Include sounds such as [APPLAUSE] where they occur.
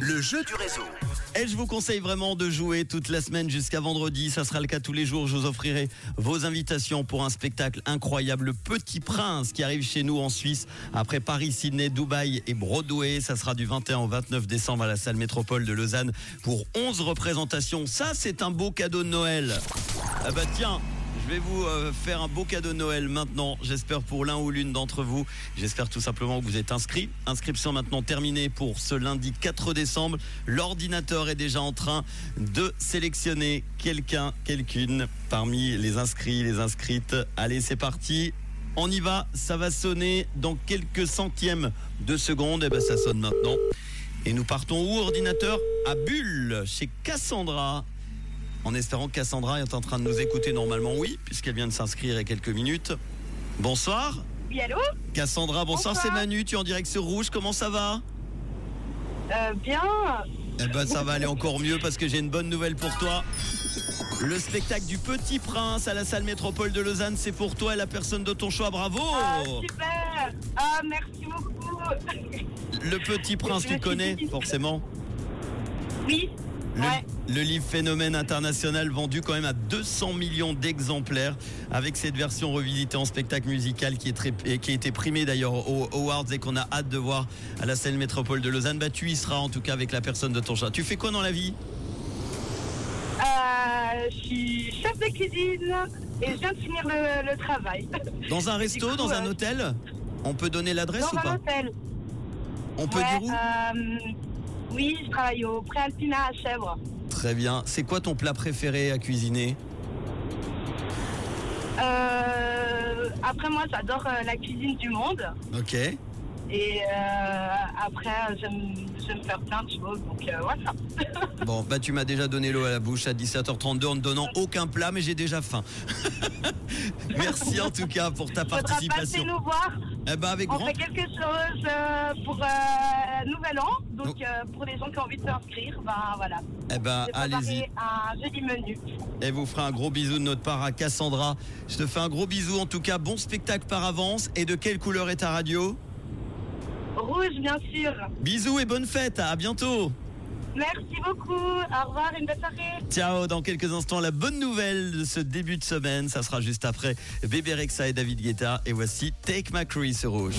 Le jeu du réseau. Et je vous conseille vraiment de jouer toute la semaine jusqu'à vendredi? Ça sera le cas tous les jours. Je vous offrirai vos invitations pour un spectacle incroyable. Le Petit Prince qui arrive chez nous en Suisse après Paris, Sydney, Dubaï et Broadway. Ça sera du 21 au 29 décembre à la salle métropole de Lausanne pour 11 représentations. Ça, c'est un beau cadeau de Noël. Ah bah tiens, vais vous euh, faire un beau cadeau de Noël maintenant. J'espère pour l'un ou l'une d'entre vous. J'espère tout simplement que vous êtes inscrits. Inscription maintenant terminée pour ce lundi 4 décembre. L'ordinateur est déjà en train de sélectionner quelqu'un, quelqu'une parmi les inscrits, les inscrites. Allez, c'est parti. On y va. Ça va sonner dans quelques centièmes de seconde. Et ben, ça sonne maintenant. Et nous partons où, ordinateur? À Bulle, chez Cassandra en espérant que Cassandra est en train de nous écouter normalement, oui, puisqu'elle vient de s'inscrire il y a quelques minutes. Bonsoir. Oui, allô Cassandra, bonsoir, Bonsoir. c'est Manu, tu es en direct sur Rouge, comment ça va? Euh, Bien. Eh ben ça va aller encore mieux parce que j'ai une bonne nouvelle pour toi. Le spectacle du Petit Prince à la salle métropole de Lausanne, c'est pour toi et la personne de ton choix, bravo Ah, super. Ah, merci beaucoup. Le Petit Prince, tu connais forcément Oui. Le, Ouais. le livre Phénomène international vendu quand même à 200 millions d'exemplaires avec cette version revisitée en spectacle musical qui, est très, qui a été primée d'ailleurs aux Awards et qu'on a hâte de voir à la scène métropole de Lausanne. Bah, tu y seras en tout cas avec la personne de ton chat. Tu fais quoi dans la vie? Euh, je suis chef de cuisine et je viens de finir le, le travail. [LAUGHS] Dans un resto, coup, dans un euh, hôtel? On peut donner l'adresse Dans ou un pas? hôtel. On peut Ouais, dire où? euh, oui, je travaille au Préalpina à Chèvres. Très bien. C'est quoi ton plat préféré à cuisiner Euh, après, moi, j'adore euh, la cuisine du monde. Ok. Et euh, après, j'aime j'aime faire plein de choses. Donc euh, voilà. [LAUGHS] Bon, bah tu m'as déjà donné l'eau à la bouche à 17h32 en ne donnant aucun plat, mais j'ai déjà faim. [LAUGHS] Merci en tout cas pour ta participation. nous voir. Eh ben avec On grand fait quelque chose euh, pour euh, Nouvel An. Oh. Donc, euh, pour les gens qui ont envie de s'inscrire, ben voilà. Eh ben, allez-y. un joli menu. Et vous ferez un gros bisou de notre part à Cassandra. Je te fais un gros bisou. En tout cas, bon spectacle par avance. Et de quelle couleur est ta radio? Rouge, bien sûr. Bisous et bonne fête. À bientôt. Merci beaucoup. Au revoir, une belle soirée. Ciao. Dans quelques instants, la bonne nouvelle de ce début de semaine. Ça sera juste après Bébé Rexa et David Guetta. Et voici Take My Cruise sur Rouge.